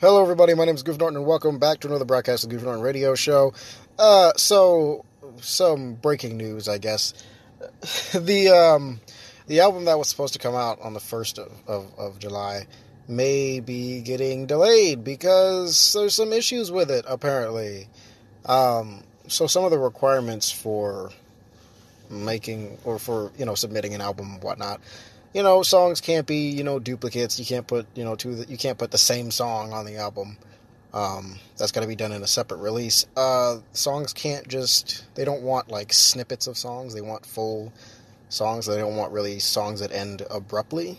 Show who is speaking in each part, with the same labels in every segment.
Speaker 1: Hello, everybody. My name is Goof Norton, and welcome back to another broadcast of Goof Norton Radio Show. Uh, so, some breaking news, I guess. the um, the album that was supposed to come out on the first of, of, of July may be getting delayed because there's some issues with it, apparently. Um, so, some of the requirements for making or for you know submitting an album whatnot you know, songs can't be, you know, duplicates. You can't put, you know, two, you can't put the same song on the album. Um, that's got to be done in a separate release. Uh, songs can't just, they don't want like snippets of songs. They want full songs. They don't want really songs that end abruptly.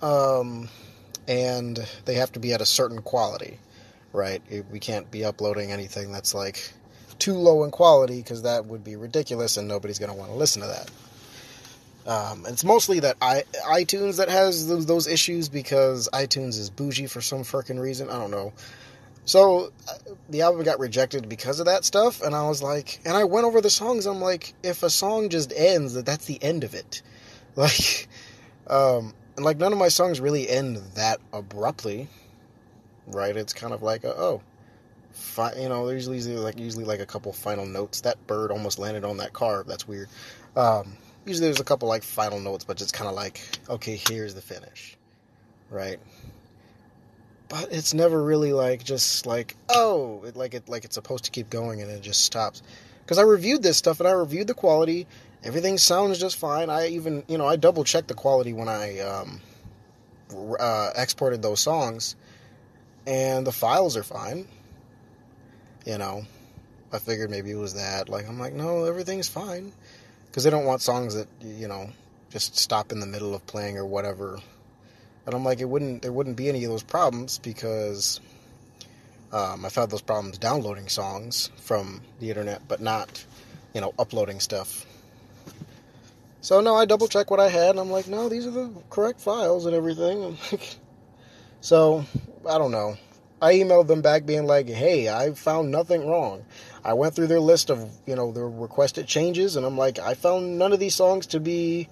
Speaker 1: Um, and they have to be at a certain quality, right? We can't be uploading anything that's like too low in quality because that would be ridiculous and nobody's going to want to listen to that. Um, it's mostly that I, iTunes that has those, those, issues because iTunes is bougie for some freaking reason. I don't know. So the album got rejected because of that stuff, and I was like, and I went over the songs. I'm like, if a song just ends, that that's the end of it. Like, um, and like none of my songs really end that abruptly, right? It's kind of like, a, oh, fi- you know, there's usually like usually like a couple final notes. That bird almost landed on that car. That's weird. Um, usually there's a couple like final notes, but it's kind of like, okay, here's the finish, right? But it's never really like just like oh, it, like it like it's supposed to keep going and it just stops. Because I reviewed this stuff and I reviewed the quality. Everything sounds just fine. I even you know I double checked the quality when I um, uh, exported those songs, and the files are fine. You know, I figured maybe it was that. Like I'm like, no, everything's fine because they don't want songs that you know just stop in the middle of playing or whatever. And I'm like, it wouldn't there wouldn't be any of those problems because um, I've had those problems downloading songs from the internet, but not you know uploading stuff. So no, I double check what I had, and I'm like, no, these are the correct files and everything. so I don't know. I emailed them back being like, hey, I found nothing wrong. I went through their list of, you know, their requested changes, and I'm like, I found none of these songs to be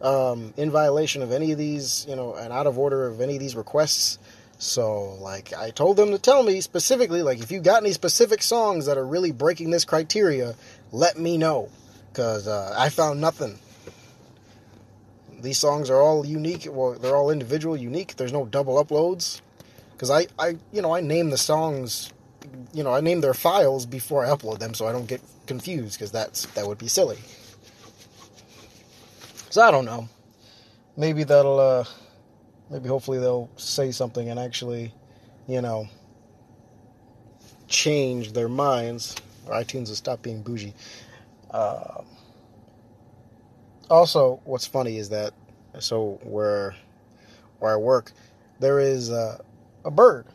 Speaker 1: um, in violation of any of these, you know, and out of order of any of these requests. So, like, I told them to tell me specifically, like, if you got any specific songs that are really breaking this criteria, let me know. Because uh, I found nothing. These songs are all unique. Well, they're all individual, unique. There's no double uploads because I, I, you know, I name the songs, you know, I name their files before I upload them, so I don't get confused because that's that would be silly. So I don't know. Maybe that'll, uh, maybe hopefully they'll say something and actually, you know, change their minds, or iTunes will stop being bougie. Uh, also, what's funny is that so where where I work, there is. Uh, a bird,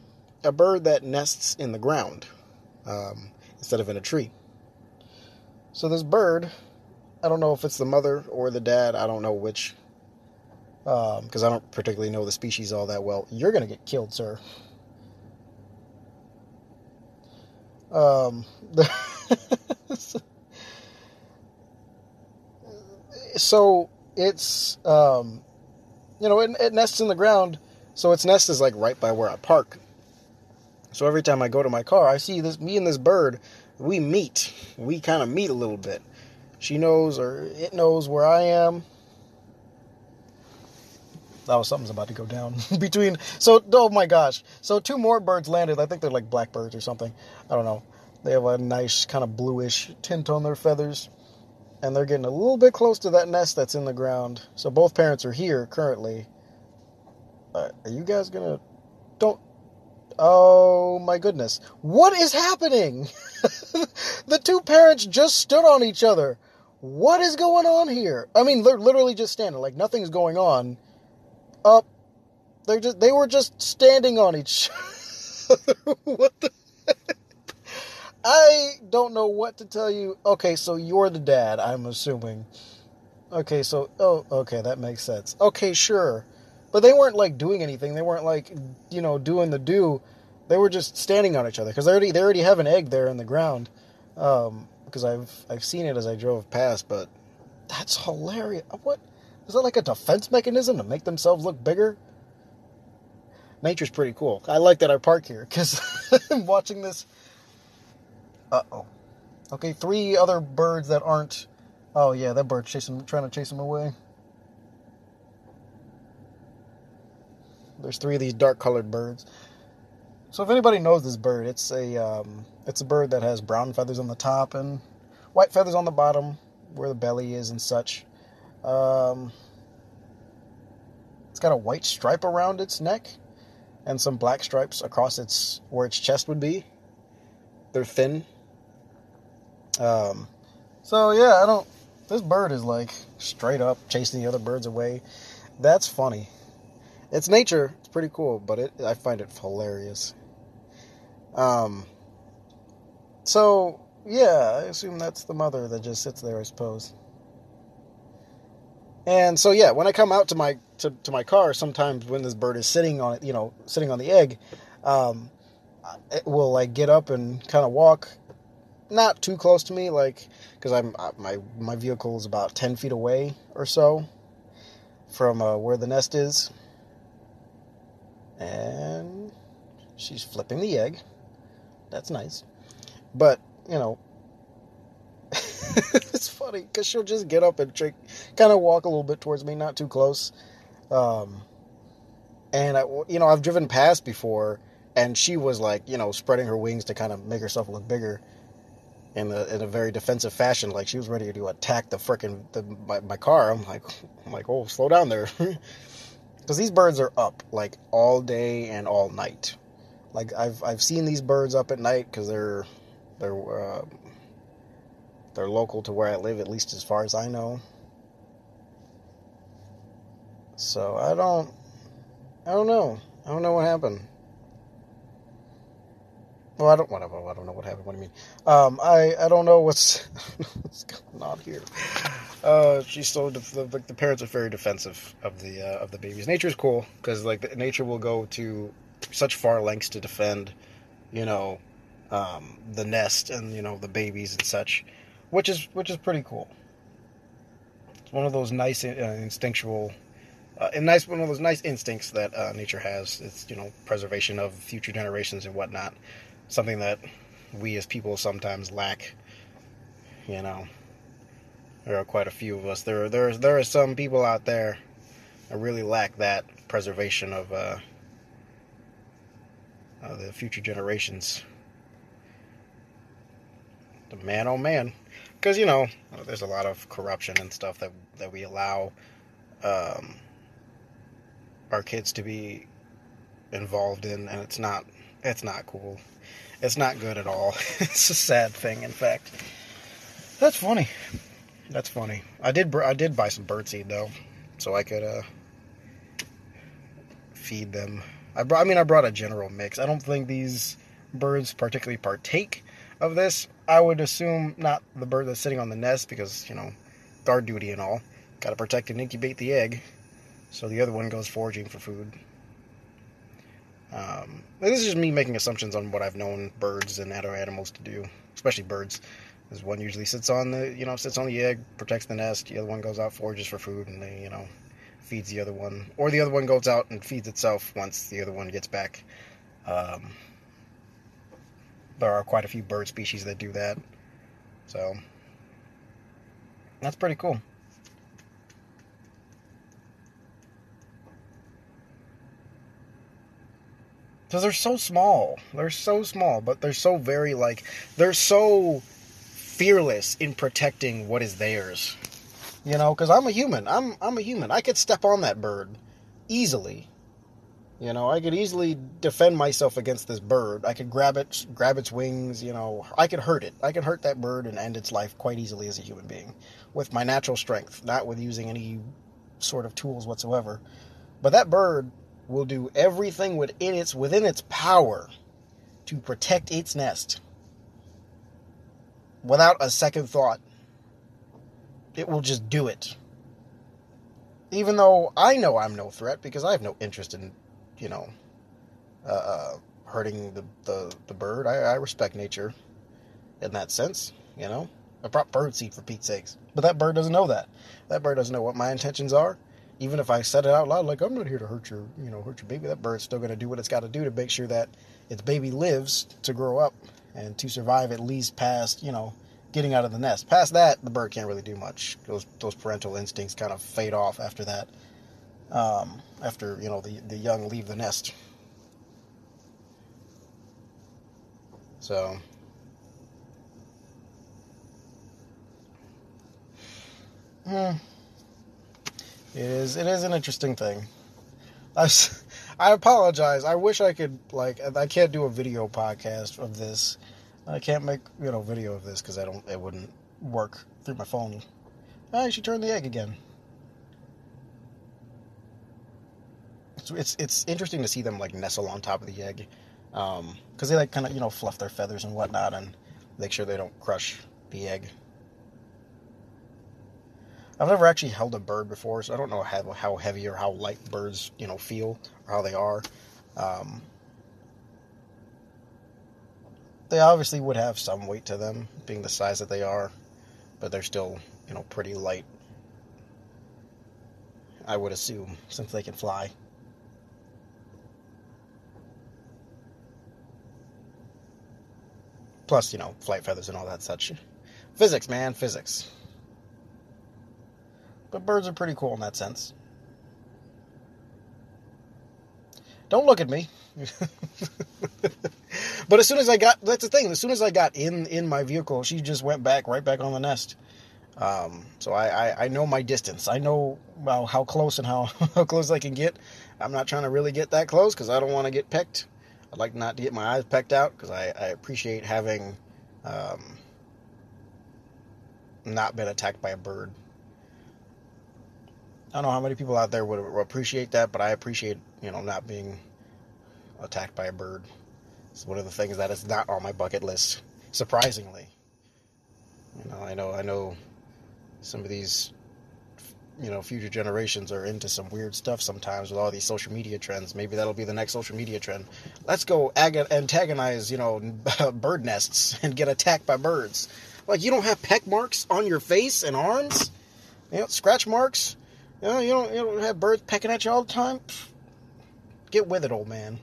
Speaker 1: a bird that nests in the ground um, instead of in a tree. So this bird, I don't know if it's the mother or the dad. I don't know which, because um, I don't particularly know the species all that well. You're gonna get killed, sir. Um, so it's um, you know it, it nests in the ground so its nest is like right by where I park. So every time I go to my car, I see this me and this bird. We meet. We kind of meet a little bit. She knows or it knows where I am. That was something's about to go down between. So oh my gosh! So two more birds landed. I think they're like blackbirds or something. I don't know. They have a nice kind of bluish tint on their feathers, and they're getting a little bit close to that nest that's in the ground. So both parents are here currently uh, are you guys gonna don't oh my goodness what is happening the two parents just stood on each other what is going on here i mean they're literally just standing like nothing's going on up they're just they were just standing on each what the I don't know what to tell you. Okay, so you're the dad, I'm assuming. Okay, so oh, okay, that makes sense. Okay, sure. But they weren't like doing anything. They weren't like, you know, doing the do. They were just standing on each other because they already they already have an egg there in the ground. Um, because I've I've seen it as I drove past, but that's hilarious. What is that like a defense mechanism to make themselves look bigger? nature's pretty cool. I like that I park here because I'm watching this. Uh oh. Okay, three other birds that aren't. Oh yeah, that bird chasing, trying to chase him away. There's three of these dark-colored birds. So if anybody knows this bird, it's a um, it's a bird that has brown feathers on the top and white feathers on the bottom, where the belly is and such. Um, it's got a white stripe around its neck and some black stripes across its where its chest would be. They're thin. Um, so yeah, I don't. This bird is like straight up chasing the other birds away. That's funny. It's nature. It's pretty cool, but it I find it hilarious. Um. So yeah, I assume that's the mother that just sits there. I suppose. And so yeah, when I come out to my to, to my car, sometimes when this bird is sitting on it, you know, sitting on the egg, um, it will like get up and kind of walk, not too close to me, like because I'm uh, my my vehicle is about ten feet away or so from uh, where the nest is, and she's flipping the egg. That's nice, but you know, it's funny because she'll just get up and kind of walk a little bit towards me, not too close. Um, and I, you know, I've driven past before, and she was like, you know, spreading her wings to kind of make herself look bigger, in a in a very defensive fashion. Like she was ready to attack the freaking the, my, my car. I'm like, I'm like, oh, slow down there, because these birds are up like all day and all night. Like I've I've seen these birds up at night because they're they're uh, they're local to where I live, at least as far as I know. So I don't, I don't know. I don't know what happened. Well, I don't. I don't know what happened. What do you mean? Um, I I don't know what's what's going on here. Uh, she's so the, the, the parents are very defensive of the uh, of the babies. Nature's cool because like the, nature will go to such far lengths to defend, you know, um, the nest and you know the babies and such which is which is pretty cool. It's one of those nice uh, instinctual, uh, and nice one of those nice instincts that uh, nature has. It's you know preservation of future generations and whatnot. Something that we as people sometimes lack. You know, there are quite a few of us. There there there are some people out there that really lack that preservation of uh, the future generations. The man, oh man because you know there's a lot of corruption and stuff that that we allow um, our kids to be involved in, and it's not it's not cool. It's not good at all. it's a sad thing, in fact. That's funny. That's funny. I did I did buy some birdseed though, so I could uh, feed them. I brought. I mean, I brought a general mix. I don't think these birds particularly partake of this. I would assume not the bird that's sitting on the nest because, you know, guard duty and all. Got to protect and incubate the egg. So the other one goes foraging for food. Um, this is just me making assumptions on what I've known birds and other animals to do, especially birds. Because one usually sits on the, you know, sits on the egg, protects the nest. The other one goes out forages for food, and they, you know, feeds the other one, or the other one goes out and feeds itself once the other one gets back. Um, there are quite a few bird species that do that. So that's pretty cool. Because they're so small. They're so small, but they're so very, like, they're so fearless in protecting what is theirs. You know, because I'm a human. I'm, I'm a human. I could step on that bird easily you know, I could easily defend myself against this bird. I could grab it, grab its wings, you know, I could hurt it. I could hurt that bird and end its life quite easily as a human being with my natural strength, not with using any sort of tools whatsoever. But that bird will do everything within its within its power to protect its nest without a second thought. It will just do it. Even though I know I'm no threat because I have no interest in you know, uh, uh, hurting the, the, the bird. I, I respect nature in that sense, you know. I brought bird seed for Pete's sakes. But that bird doesn't know that. That bird doesn't know what my intentions are. Even if I said it out loud, like I'm not here to hurt your, you know, hurt your baby, that bird's still going to do what it's got to do to make sure that its baby lives to grow up and to survive at least past, you know, getting out of the nest. Past that, the bird can't really do much. Those those parental instincts kind of fade off after that. Um, after you know the the young leave the nest. So. Hmm. It is. It is an interesting thing. I, I apologize. I wish I could like. I can't do a video podcast of this. I can't make you know video of this because I don't. It wouldn't work through my phone. I should turn the egg again. It's it's, it's interesting to see them like nestle on top of the egg, because um, they like kind of you know fluff their feathers and whatnot and make sure they don't crush the egg. I've never actually held a bird before, so I don't know how, how heavy or how light birds, you know, feel or how they are. Um, they obviously would have some weight to them, being the size that they are, but they're still, you know, pretty light. I would assume, since they can fly. Plus, you know, flight feathers and all that such. Physics, man, physics. But birds are pretty cool in that sense. Don't look at me. but as soon as I got, that's the thing. As soon as I got in in my vehicle, she just went back right back on the nest. Um, so I, I, I know my distance. I know well, how close and how how close I can get. I'm not trying to really get that close because I don't want to get pecked. I'd like not to get my eyes pecked out because I, I appreciate having um, not been attacked by a bird. I don't know how many people out there would appreciate that, but I appreciate, you know, not being attacked by a bird. It's one of the things that is not on my bucket list, surprisingly. You know, I know, I know some of these, you know, future generations are into some weird stuff sometimes with all these social media trends. Maybe that'll be the next social media trend. Let's go ag- antagonize, you know, bird nests and get attacked by birds. Like, you don't have peck marks on your face and arms? You know, scratch marks? You know, you don't, you don't have birds pecking at you all the time. Get with it, old man.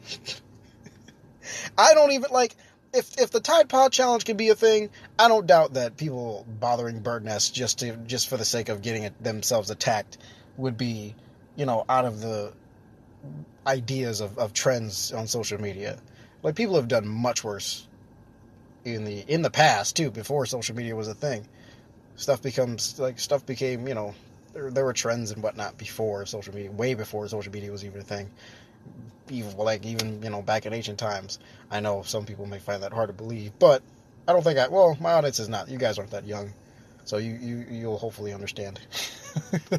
Speaker 1: I don't even like if if the Tide Pod challenge can be a thing. I don't doubt that people bothering bird nests just to just for the sake of getting it, themselves attacked would be, you know, out of the ideas of, of trends on social media. Like people have done much worse in the in the past too, before social media was a thing. Stuff becomes like stuff became, you know, there, there were trends and whatnot before social media, way before social media was even a thing. Even like even you know back in ancient times. I know some people may find that hard to believe, but I don't think I. Well, my audience is not. You guys aren't that young, so you you you'll hopefully understand.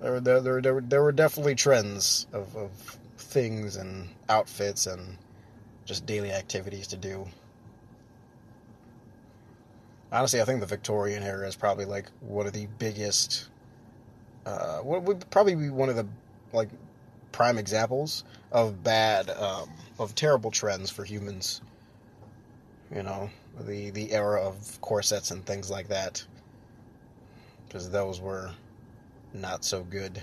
Speaker 1: there, there, there, there, there were definitely trends of, of things and outfits and just daily activities to do honestly, I think the Victorian era is probably like one of the biggest. Uh, what would probably be one of the like prime examples of bad, um, of terrible trends for humans. You know, the the era of corsets and things like that, because those were not so good.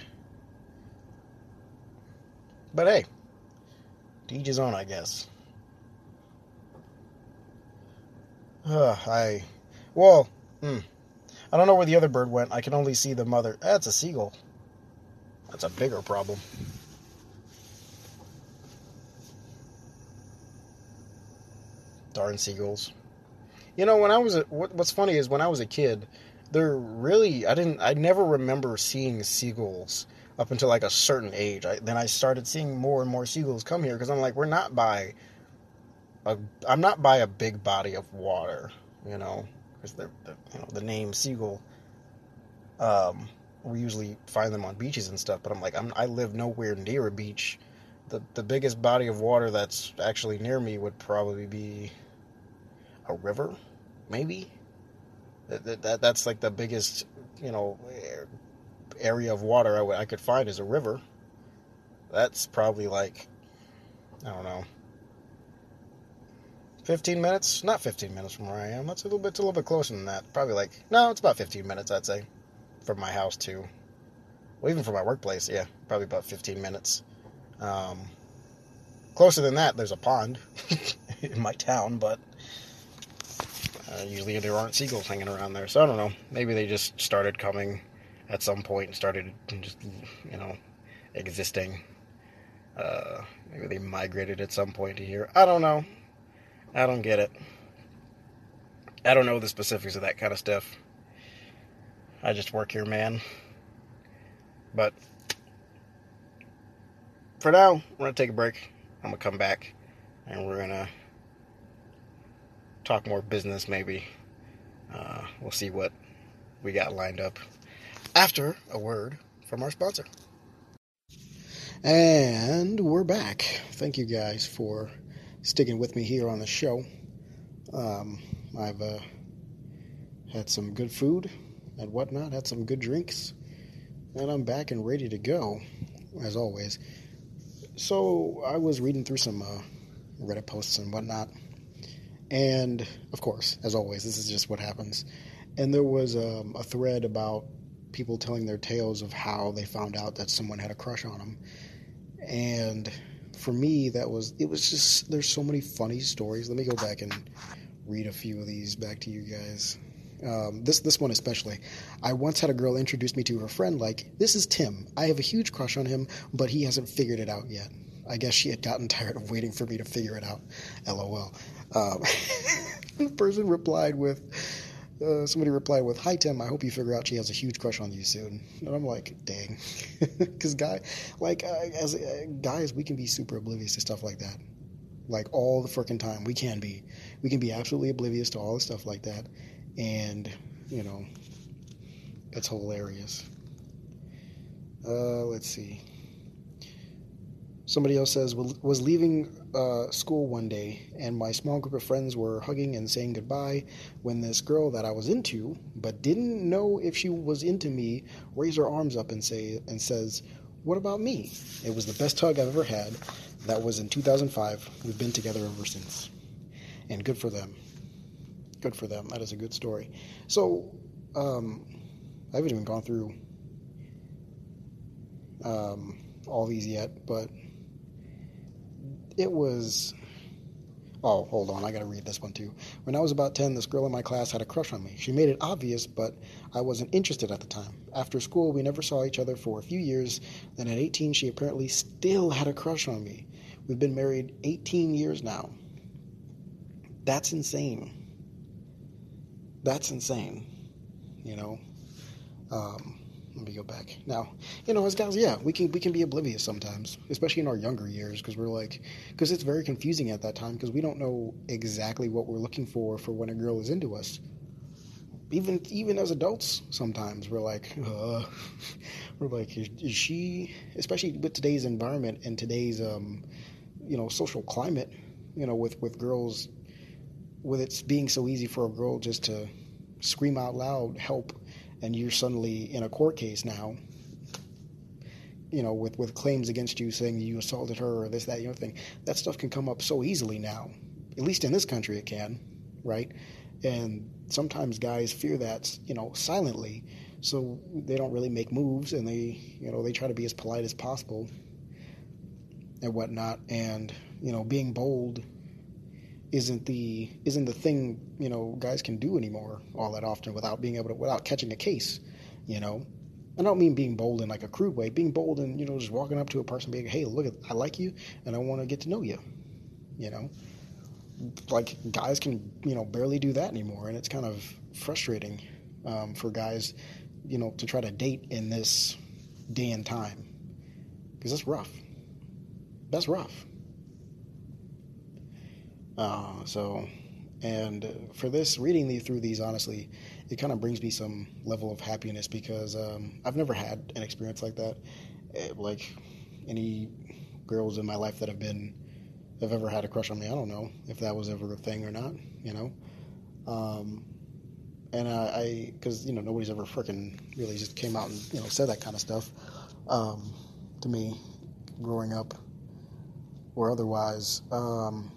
Speaker 1: But hey, to each his own, I guess. Uh, I well, hmm. I don't know where the other bird went. I can only see the mother. That's a seagull. That's a bigger problem. Darn seagulls. You know, when I was a, what, what's funny is when I was a kid, there really I didn't I never remember seeing seagulls up until like a certain age. I, then I started seeing more and more seagulls come here because I'm like we're not by a I'm not by a big body of water, you know because you know the name seagull. Um, we usually find them on beaches and stuff, but I'm like I'm, I live nowhere near a beach. The the biggest body of water that's actually near me would probably be a river, maybe. That, that, that that's like the biggest you know area of water I, w- I could find is a river. That's probably like I don't know 15 minutes? Not 15 minutes from where I am. That's a little bit, a little bit closer than that. Probably like, no, it's about 15 minutes, I'd say, from my house to Well, even from my workplace, yeah, probably about 15 minutes. Um, closer than that, there's a pond in my town, but uh, usually there aren't seagulls hanging around there. So I don't know. Maybe they just started coming at some point and started just, you know, existing. Uh, maybe they migrated at some point to here. I don't know. I don't get it. I don't know the specifics of that kind of stuff. I just work here, man. But for now, we're going to take a break. I'm going to come back and we're going to talk more business, maybe. Uh, we'll see what we got lined up after a word from our sponsor. And we're back. Thank you guys for sticking with me here on the show. Um, I've uh, had some good food and whatnot, had some good drinks, and I'm back and ready to go, as always. So I was reading through some uh, Reddit posts and whatnot, and of course, as always, this is just what happens. And there was um, a thread about people telling their tales of how they found out that someone had a crush on them. And for me, that was it was just there's so many funny stories. Let me go back and read a few of these back to you guys. Um, this this one especially. I once had a girl introduce me to her friend like, "This is Tim. I have a huge crush on him, but he hasn't figured it out yet." I guess she had gotten tired of waiting for me to figure it out. LOL. Um, the person replied with, uh, somebody replied with, "Hi Tim, I hope you figure out she has a huge crush on you soon." And I'm like, "Dang," because guy, like uh, as uh, guys, we can be super oblivious to stuff like that, like all the freaking time. We can be, we can be absolutely oblivious to all the stuff like that, and you know, it's hilarious. Uh, let's see. Somebody else says was leaving uh, school one day, and my small group of friends were hugging and saying goodbye when this girl that I was into, but didn't know if she was into me, raised her arms up and say and says, "What about me?" It was the best hug I've ever had. That was in 2005. We've been together ever since, and good for them. Good for them. That is a good story. So, um, I haven't even gone through um, all these yet, but it was. Oh, hold on, I gotta read this one too. When I was about 10, this girl in my class had a crush on me. She made it obvious, but I wasn't interested at the time. After school, we never saw each other for a few years. Then at 18, she apparently still had a crush on me. We've been married 18 years now. That's insane. That's insane. You know? Um, let me go back. Now you know as guys yeah we can we can be oblivious sometimes especially in our younger years because we're like because it's very confusing at that time because we don't know exactly what we're looking for for when a girl is into us. Even even as adults sometimes we're like uh, we're like is, is, she especially with today's environment and today's um, you know social climate you know with with girls with it being so easy for a girl just to scream out loud help and you're suddenly in a court case now, you know, with, with claims against you saying you assaulted her or this, that, you know, thing. That stuff can come up so easily now. At least in this country, it can, right? And sometimes guys fear that, you know, silently, so they don't really make moves, and they, you know, they try to be as polite as possible and whatnot. And you know, being bold isn't the isn't the thing you know guys can do anymore all that often without being able to without catching a case you know? I don't mean being bold in like a crude way being bold and you know just walking up to a person being hey look I like you and I want to get to know you you know? Like guys can you know barely do that anymore and it's kind of frustrating um, for guys you know to try to date in this day and time because that's rough. That's rough uh, so, and for this, reading these, through these, honestly, it kind of brings me some level of happiness because um, I've never had an experience like that. It, eh, like any girls in my life that have been have ever had a crush on me. I don't know if that was ever a thing or not. You know, um, and I, because you know nobody's ever freaking really just came out and you know said that kind of stuff um, to me growing up or otherwise. Um,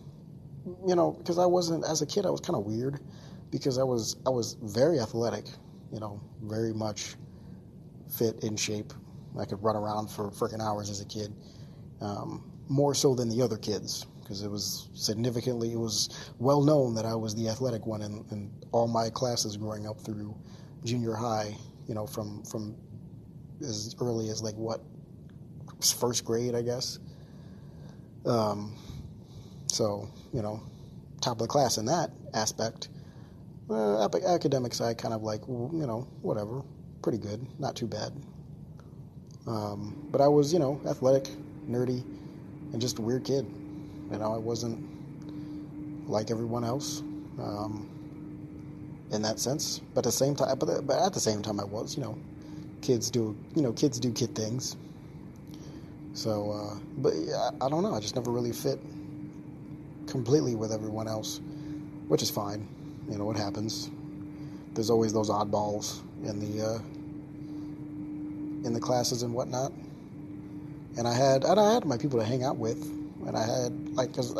Speaker 1: you know, because I wasn't as a kid, I was kind of weird because I was I was very athletic, you know, very much fit in shape, I could run around for freaking hours as a kid, um, more so than the other kids because it was significantly, it was well known that I was the athletic one in, in all my classes growing up through junior high. You know, from from as early as like what first grade, I guess. Um, so you know, top of the class in that aspect. Uh, academic side, kind of like you know, whatever, pretty good, not too bad. Um, but I was, you know, athletic, nerdy, and just a weird kid. You know, I wasn't like everyone else um, in that sense. But at the same time, but, at the same time, I was. You know, kids do. You know, kids do kid things. So, uh, but yeah, I don't know. I just never really fit completely with everyone else, which is fine. You know, what happens. There's always those oddballs in the uh, in the classes and whatnot. And I had and I had my people to hang out with and I had like because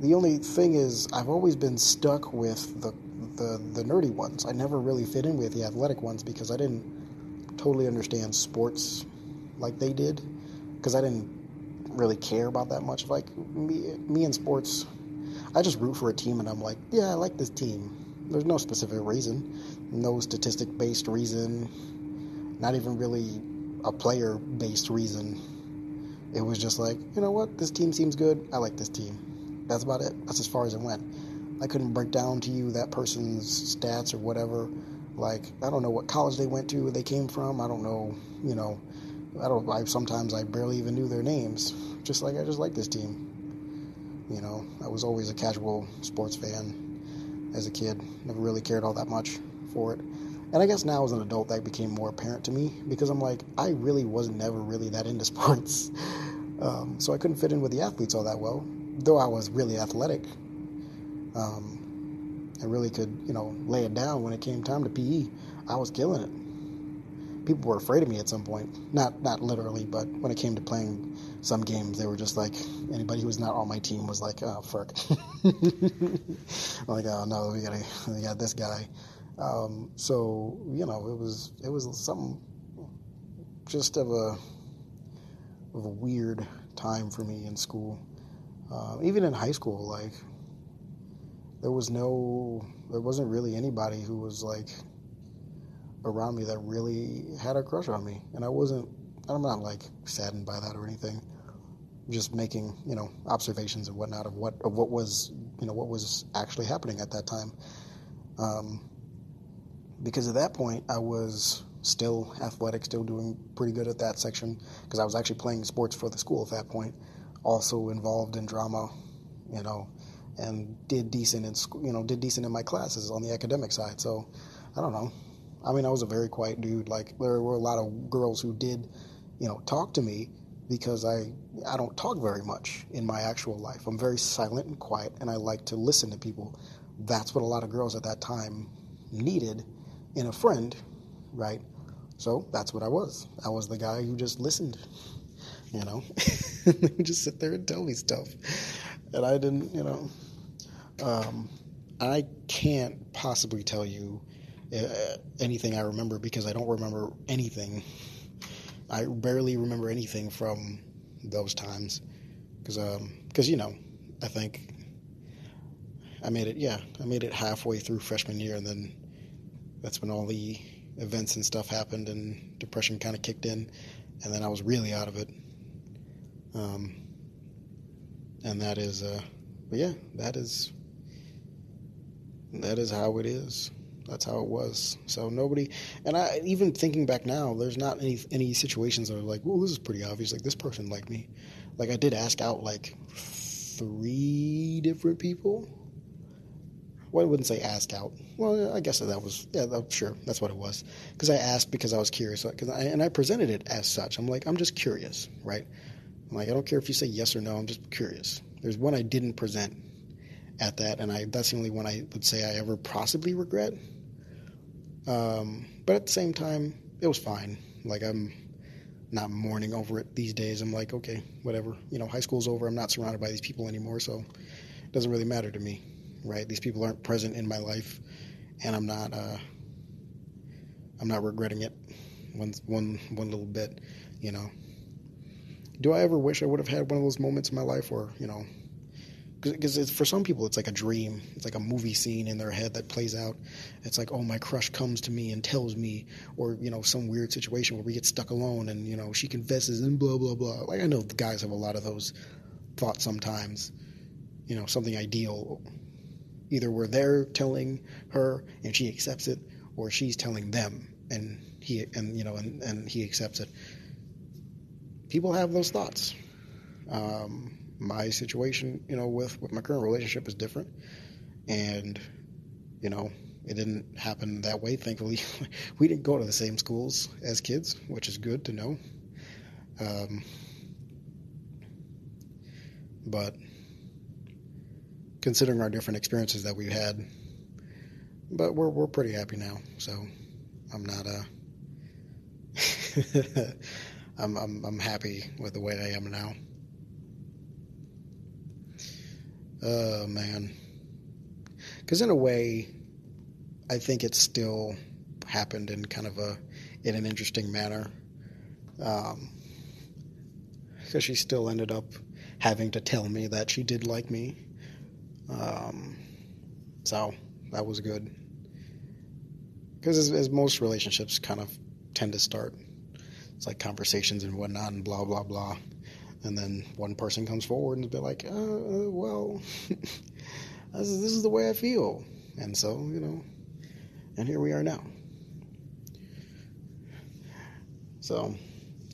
Speaker 1: the only thing is I've always been stuck with the, the the nerdy ones. I never really fit in with the athletic ones because I didn't totally understand sports like they did because I didn't really care about that much. Like me, me in sports, I just root for a team and I'm like, yeah, I like this team. There's no specific reason, no statistic based reason, not even really a player based reason it was just like, you know what, this team seems good. I like this team. That's about it. That's as far as it went. I couldn't break down to you that person's stats or whatever. Like, I don't know what college they went to, where they came from. I don't know, you know, I don't. I sometimes I barely even knew their names. Just like I just like this team. You know, I was always a casual sports fan as a kid. Never really cared all that much for it. And I guess now as an adult, that became more apparent to me because I'm like, I really was never really that into sports. Um, so I couldn't fit in with the athletes all that well, though I was really athletic. Um, I really could, you know, lay it down when it came time to PE. I was killing it. People were afraid of me at some point. Not not literally, but when it came to playing some games, they were just like anybody who was not on my team was like, oh fuck. like, oh no, we got we got this guy. Um, so you know, it was it was something just of a of a weird time for me in school. Uh, even in high school, like there was no, there wasn't really anybody who was like around me that really had a crush on me, and I wasn't. I'm not like saddened by that or anything. Just making you know observations and whatnot of what of what was you know what was actually happening at that time. Um, because at that point I was still athletic, still doing pretty good at that section because I was actually playing sports for the school at that point. Also involved in drama, you know, and did decent in school, you know, did decent in my classes on the academic side. So I don't know. I mean, I was a very quiet dude. Like there were a lot of girls who did, you know, talk to me because I I don't talk very much in my actual life. I'm very silent and quiet, and I like to listen to people. That's what a lot of girls at that time needed in a friend, right? So that's what I was. I was the guy who just listened, you know, just sit there and tell me stuff. And I didn't, you know, um, I can't possibly tell you anything I remember because I don't remember anything. I barely remember anything from those times because, because um, you know, I think I made it. Yeah, I made it halfway through freshman year, and then that's when all the events and stuff happened and depression kind of kicked in, and then I was really out of it. Um, and that is, uh, but yeah, that is that is how it is. That's how it was. So nobody, and I even thinking back now, there's not any any situations that are like, well, this is pretty obvious. Like this person liked me. Like I did ask out like three different people well, I wouldn't say ask out. Well, I guess that was yeah, that, sure, that's what it was. Because I asked because I was curious, because I, and I presented it as such. I'm like, I'm just curious, right? I'm like, I don't care if you say yes or no. I'm just curious. There's one I didn't present at that, and I that's the only one I would say I ever possibly regret. Um, but at the same time, it was fine. Like I'm not mourning over it these days. I'm like, okay, whatever. You know, high school's over. I'm not surrounded by these people anymore, so it doesn't really matter to me right? These people aren't present in my life, and I'm not uh, I'm not regretting it one one one little bit, you know. Do I ever wish I would have had one of those moments in my life where you know because for some people it's like a dream. It's like a movie scene in their head that plays out. It's like oh my crush comes to me and tells me or you know some weird situation where we get stuck alone and you know she confesses and blah blah blah. Like i know the guys have a lot of those thoughts sometimes. You know something ideal. Either we're there telling her and she accepts it or she's telling them and he and you know and, and he accepts it. People have those thoughts. Um, my situation, you know, with, with my current relationship is different. And, you know, it didn't happen that way, thankfully. we didn't go to the same schools as kids, which is good to know. Um, but considering our different experiences that we've had, but we're we're pretty happy now. So I'm not uh I'm I'm I'm happy with the way I am now. Oh man, because in a way, I think it still happened in kind of a in an interesting manner. Um, because she still ended up having to tell me that she did like me. Um, so that was good. Because as, as, most relationships kind of tend to start, it's like conversations and whatnot and blah blah blah and then one person comes forward and be like, uh, uh "Well, this, is, this is the way I feel," and so you know, and here we are now. So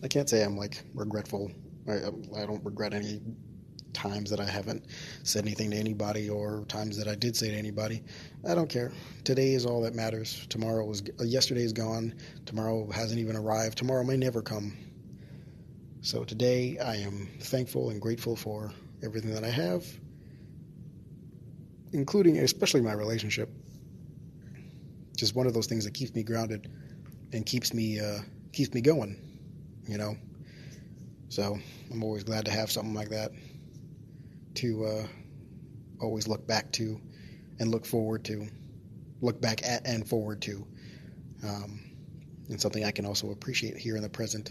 Speaker 1: I can't say I'm like regretful. I, I don't regret any times that I haven't said anything to anybody or times that I did say to anybody. I don't care. Today is all that matters. Tomorrow is yesterday is gone. Tomorrow hasn't even arrived. Tomorrow may never come. So today I am thankful and grateful for everything that I have, including especially my relationship. Just one of those things that keeps me grounded and keeps me uh, keeps me going, you know. So I'm always glad to have something like that to uh, always look back to and look forward to, look back at and forward to, um, and something I can also appreciate here in the present.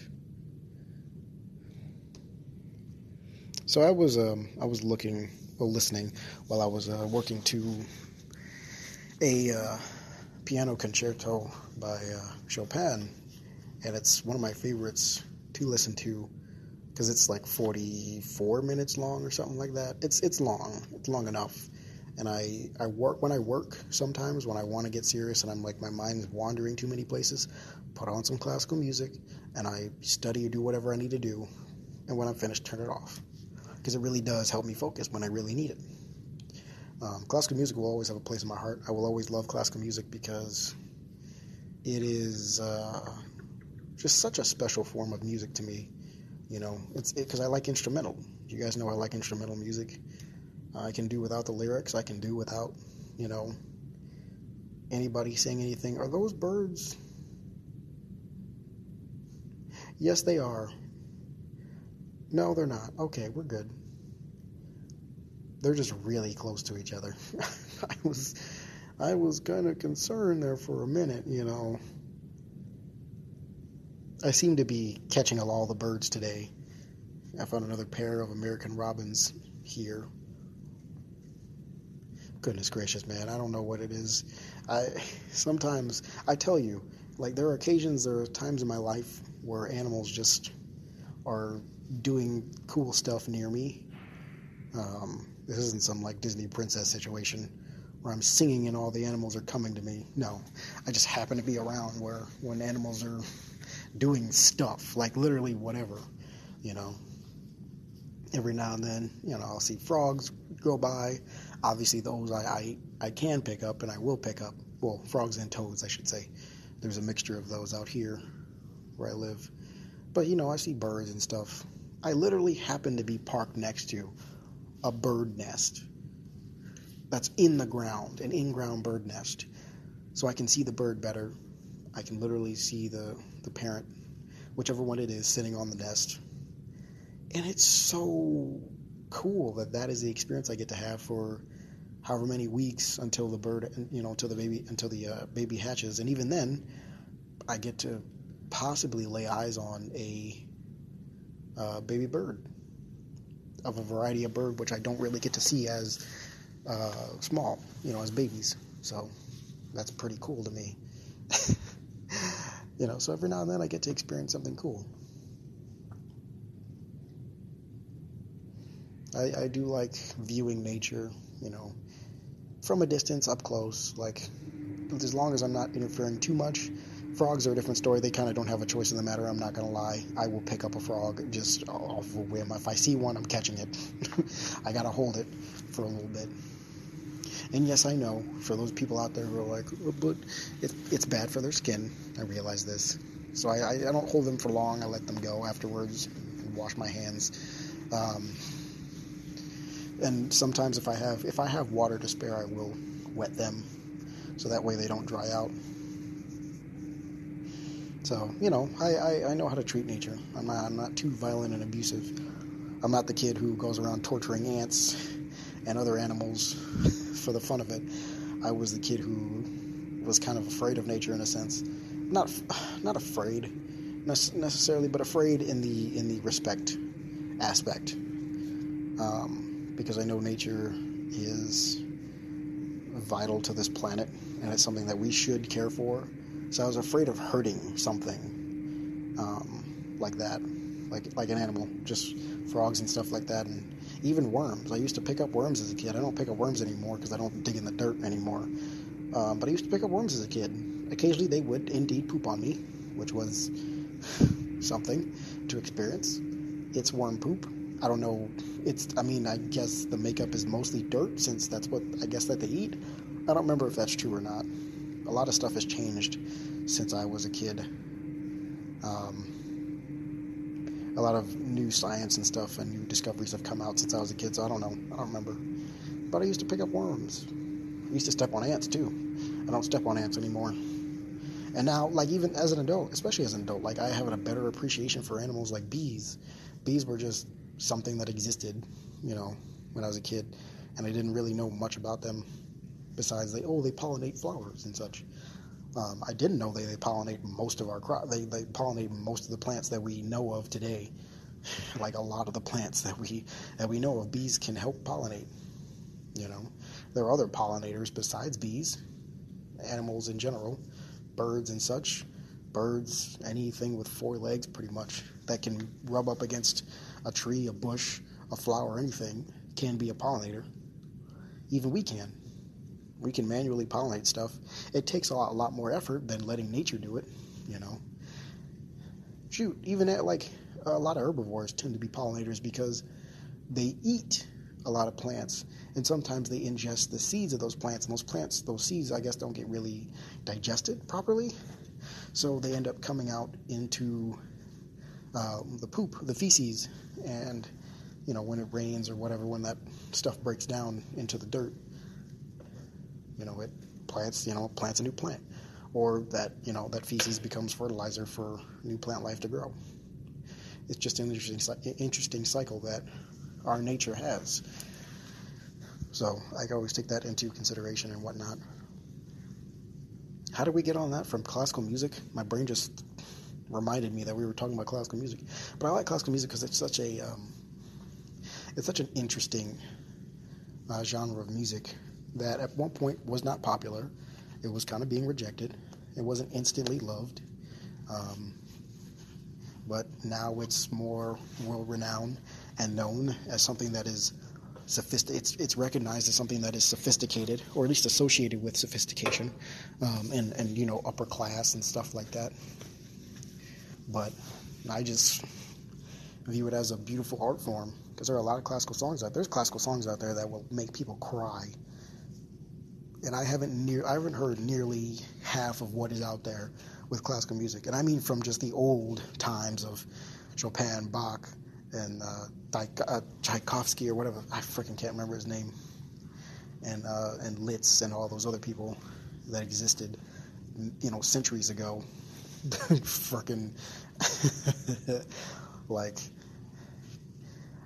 Speaker 1: So I was um, I was looking, well, listening while I was uh, working to a uh, piano concerto by uh, Chopin, and it's one of my favorites to listen to because it's like 44 minutes long or something like that. It's it's long. It's long enough. And I, I work when I work sometimes when I want to get serious and I'm like my mind's wandering too many places, put on some classical music and I study or do whatever I need to do. And when I'm finished, turn it off because it really does help me focus when I really need it. Um, classical music will always have a place in my heart. I will always love classical music because it is uh, just such a special form of music to me. You know, it's because it, I like instrumental. You guys know I like instrumental music. I can do without the lyrics. I can do without, you know, anybody saying anything. Are those birds? Yes, they are. No, they're not. Okay, we're good. They're just really close to each other. I was I was kind of concerned there for a minute, you know. I seem to be catching all the birds today. I found another pair of American robins here. Goodness gracious, man, I don't know what it is. I sometimes I tell you, like there are occasions, there are times in my life where animals just are doing cool stuff near me. Um, this isn't some like Disney princess situation where I'm singing and all the animals are coming to me. No, I just happen to be around where when animals are doing stuff, like literally whatever, you know. Every now and then, you know, I'll see frogs go by. Obviously, those I, I, I can pick up and I will pick up. Well, frogs and toads, I should say. There's a mixture of those out here where I live. But, you know, I see birds and stuff I literally happen to be parked next to a bird nest that's in the ground, an in ground bird nest. So I can see the bird better. I can literally see the, the parent, whichever one it is, sitting on the nest. And it's so cool that that is the experience I get to have for however many weeks until the bird, you know, until the baby, until the uh, baby hatches. And even then, I get to possibly lay eyes on a uh, baby bird of a variety of bird, which I don't really get to see as uh, small, you know, as babies. So that's pretty cool to me. you know, so every now and then I get to experience something cool. I, I do like viewing nature, you know, from a distance, up close. Like, as long as I'm not interfering too much. Frogs are a different story. They kind of don't have a choice in the matter. I'm not gonna lie. I will pick up a frog just off a whim. If I see one, I'm catching it. I gotta hold it for a little bit. And yes, I know for those people out there who are like, but it, it's bad for their skin. I realize this, so I, I, I, don't hold them for long. I let them go afterwards and wash my hands. Um, and sometimes if I have if I have water to spare, I will wet them so that way they don't dry out. So you know, I, I, I know how to treat nature. I'm not I'm not too violent and abusive. I'm not the kid who goes around torturing ants and other animals for the fun of it. I was the kid who was kind of afraid of nature in a sense. Not not afraid necessarily, but afraid in the in the respect aspect. Um, because I know nature is vital to this planet and it's something that we should care for. So I was afraid of hurting something um, like that, like like an animal, just frogs and stuff like that, and even worms. I used to pick up worms as a kid. I don't pick up worms anymore because I don't dig in the dirt anymore. Um, but I used to pick up worms as a kid. Occasionally, they would indeed poop on me, which was something to experience. It's worm poop. I don't know. It's. I mean, I guess the makeup is mostly dirt since that's what I guess that they eat. I don't remember if that's true or not. A lot of stuff has changed since I was a kid. Um, a lot of new science and stuff and new discoveries have come out since I was a kid, so I don't know. I don't remember. But I used to pick up worms. I used to step on ants too. I don't step on ants anymore. And now, like even as an adult, especially as an adult, like I have a better appreciation for animals like bees. Bees were just something that existed, you know, when I was a kid, and I didn't really know much about them besides they oh they pollinate flowers and such. Um, I didn't know they, they pollinate most of our crop. They, they pollinate most of the plants that we know of today. like a lot of the plants that we that we know of, bees can help pollinate. You know, there are other pollinators besides bees, animals in general, birds and such. Birds, anything with four legs, pretty much that can rub up against a tree, a bush, a flower, anything can be a pollinator. Even we can. We can manually pollinate stuff. It takes a lot, a lot more effort than letting nature do it, you know. Shoot, even at like a lot of herbivores tend to be pollinators because they eat a lot of plants and sometimes they ingest the seeds of those plants and those plants those seeds i guess don't get really digested properly so they end up coming out into uh, the poop, the feces, and you know when it rains or whatever, when that stuff breaks down into the dirt, you know it plants, you know plants a new plant, or that you know that feces becomes fertilizer for new plant life to grow. It's just an interesting, interesting cycle that our nature has. So I always take that into consideration and whatnot. How did we get on that from classical music? My brain just reminded me that we were talking about classical music. But I like classical music because it's such a um, it's such an interesting uh, genre of music that at one point was not popular. It was kind of being rejected. It wasn't instantly loved. Um, but now it's more world renowned and known as something that is sophisticated. It's, it's recognized as something that is sophisticated, or at least associated with sophistication, um, and and you know upper class and stuff like that but I just view it as a beautiful art form because there are a lot of classical songs out there. There's classical songs out there that will make people cry, and I haven't near I haven't heard nearly half of what is out there with classical music, and I mean from just the old times of Chopin, Bach, and uh, uh, Tchaikovsky or whatever. I freaking can't remember his name, and uh, and Liszt and all those other people that existed, you know, centuries ago. Fucking like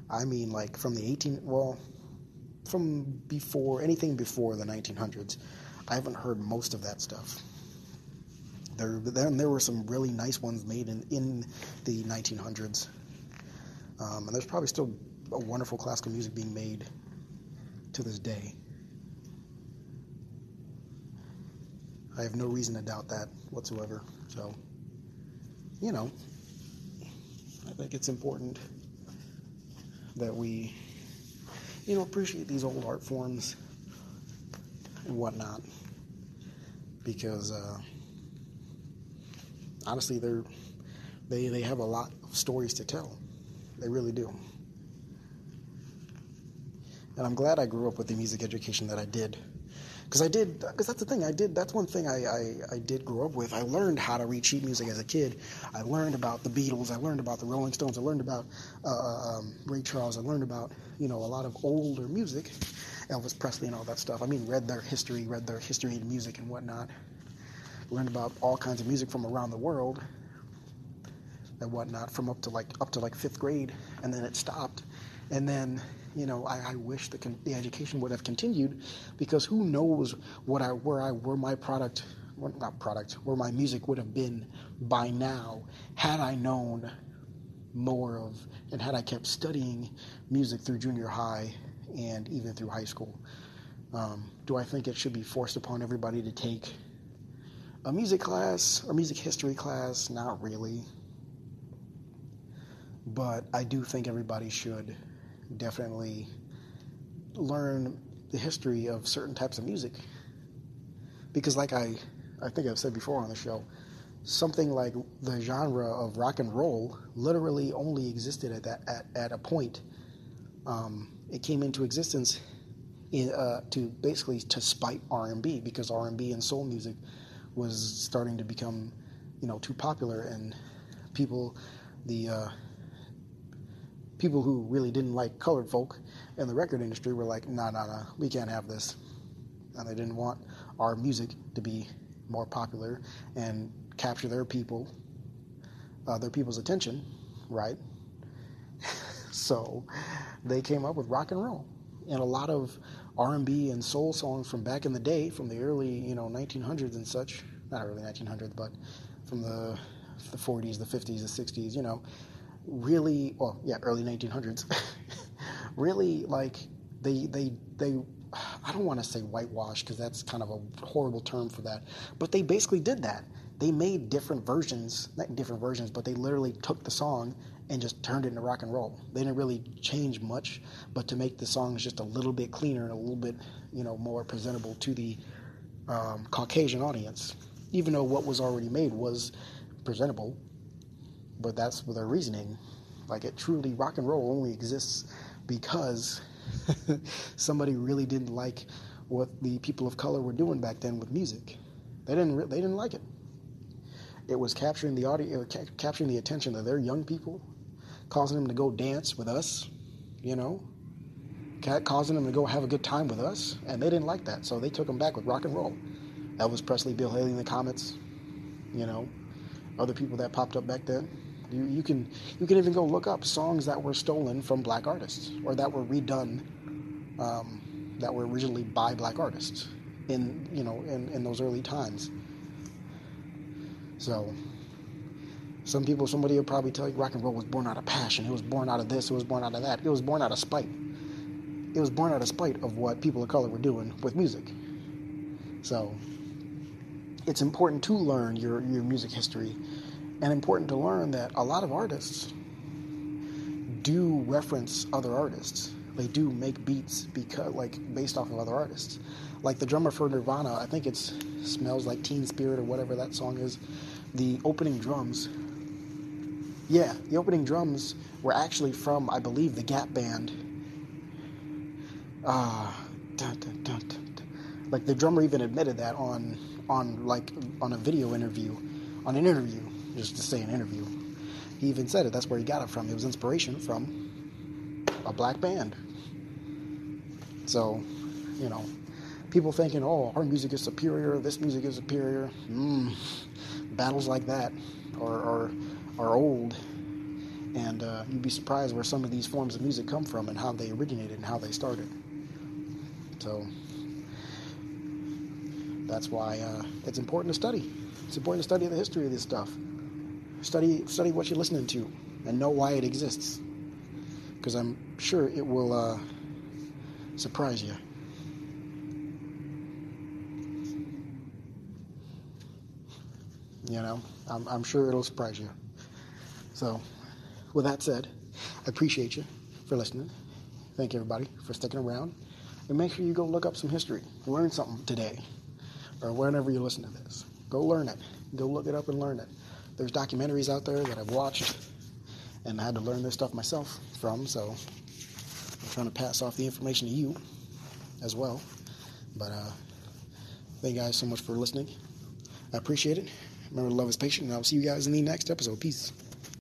Speaker 1: I mean like from the 18 well from before anything before the 1900s I haven't heard most of that stuff There, then there were some really nice ones made in, in the 1900s. Um, and there's probably still a wonderful classical music being made to this day. I have no reason to doubt that whatsoever. So, you know, I think it's important that we, you know, appreciate these old art forms and whatnot. Because, uh, honestly, they're, they, they have a lot of stories to tell. They really do. And I'm glad I grew up with the music education that I did because I did because that's the thing I did that's one thing I, I, I did grow up with. I learned how to read sheet music as a kid. I learned about the Beatles I learned about the Rolling Stones I learned about uh, uh, um, Ray Charles I learned about you know a lot of older music Elvis Presley and all that stuff. I mean read their history read their history and music and whatnot. Learned about all kinds of music from around the world and whatnot from up to like up to like fifth grade and then it stopped. And then you know, I, I wish the, the education would have continued because who knows what I where I where my product well, not product where my music would have been by now had I known more of and had I kept studying music through junior high and even through high school. Um, do I think it should be forced upon everybody to take a music class or music history class? Not really. But I do think everybody should definitely learn the history of certain types of music. Because, like I, I think I've said before on the show, something like the genre of rock and roll literally only existed at that at, at a point. Um, it came into existence in, uh, to basically to spite R and B because R and B and soul music was starting to become, you know, too popular and people, the uh, people who really didn't like colored folk in the record industry were like, nah, nah, nah, we can't have this. And they didn't want our music to be more popular and capture their people, uh, their people's attention, right? so they came up with rock and roll. And a lot of R&B and soul songs from back in the day, from the early, you know, 1900s and such, not early 1900s, but from the the 40s, the 50s, the 60s, you know, really, well, yeah, early 1900s, really like they they they. I don't want to say whitewash because that's kind of a horrible term for that, but they basically did that. They made different versions, not different versions, but they literally took the song and just turned it into rock and roll. They didn't really change much, but to make the songs just a little bit cleaner and a little bit, you know, more presentable to the um, Caucasian audience. Even though what was already made was presentable, but that's with their reasoning. Like it truly, rock and roll only exists because somebody really didn't like what the people of color were doing back then with music. They didn't. They didn't like it. It was capturing the audio, uh, capturing the attention of their young people, causing them to go dance with us, you know, causing them to go have a good time with us, and they didn't like that, so they took them back with rock and roll. Elvis Presley, Bill Haley, and the Comets, you know, other people that popped up back then. You, you can you can even go look up songs that were stolen from black artists or that were redone um, that were originally by black artists in you know in, in those early times. So some people somebody will probably tell you rock and roll was born out of passion. It was born out of this, it was born out of that. It was born out of spite. It was born out of spite of what people of color were doing with music. So it's important to learn your, your music history and important to learn that a lot of artists do reference other artists. They do make beats because like based off of other artists. Like the drummer for Nirvana, I think it's smells like Teen Spirit or whatever that song is. The opening drums. Yeah, the opening drums were actually from I believe the Gap band. Ah, uh, like the drummer even admitted that on on like on a video interview, on an interview just to say an interview. He even said it. That's where he got it from. It was inspiration from a black band. So, you know, people thinking, oh, our music is superior, this music is superior. Mm, battles like that are, are, are old. And uh, you'd be surprised where some of these forms of music come from and how they originated and how they started. So, that's why uh, it's important to study. It's important to study the history of this stuff. Study study what you're listening to and know why it exists. Because I'm sure it will uh, surprise you. You know, I'm, I'm sure it'll surprise you. So, with that said, I appreciate you for listening. Thank you, everybody, for sticking around. And make sure you go look up some history. Learn something today or whenever you listen to this. Go learn it. Go look it up and learn it. There's documentaries out there that I've watched and I had to learn this stuff myself from, so I'm trying to pass off the information to you as well. But uh, thank you guys so much for listening. I appreciate it. Remember, love is patient, and I'll see you guys in the next episode. Peace.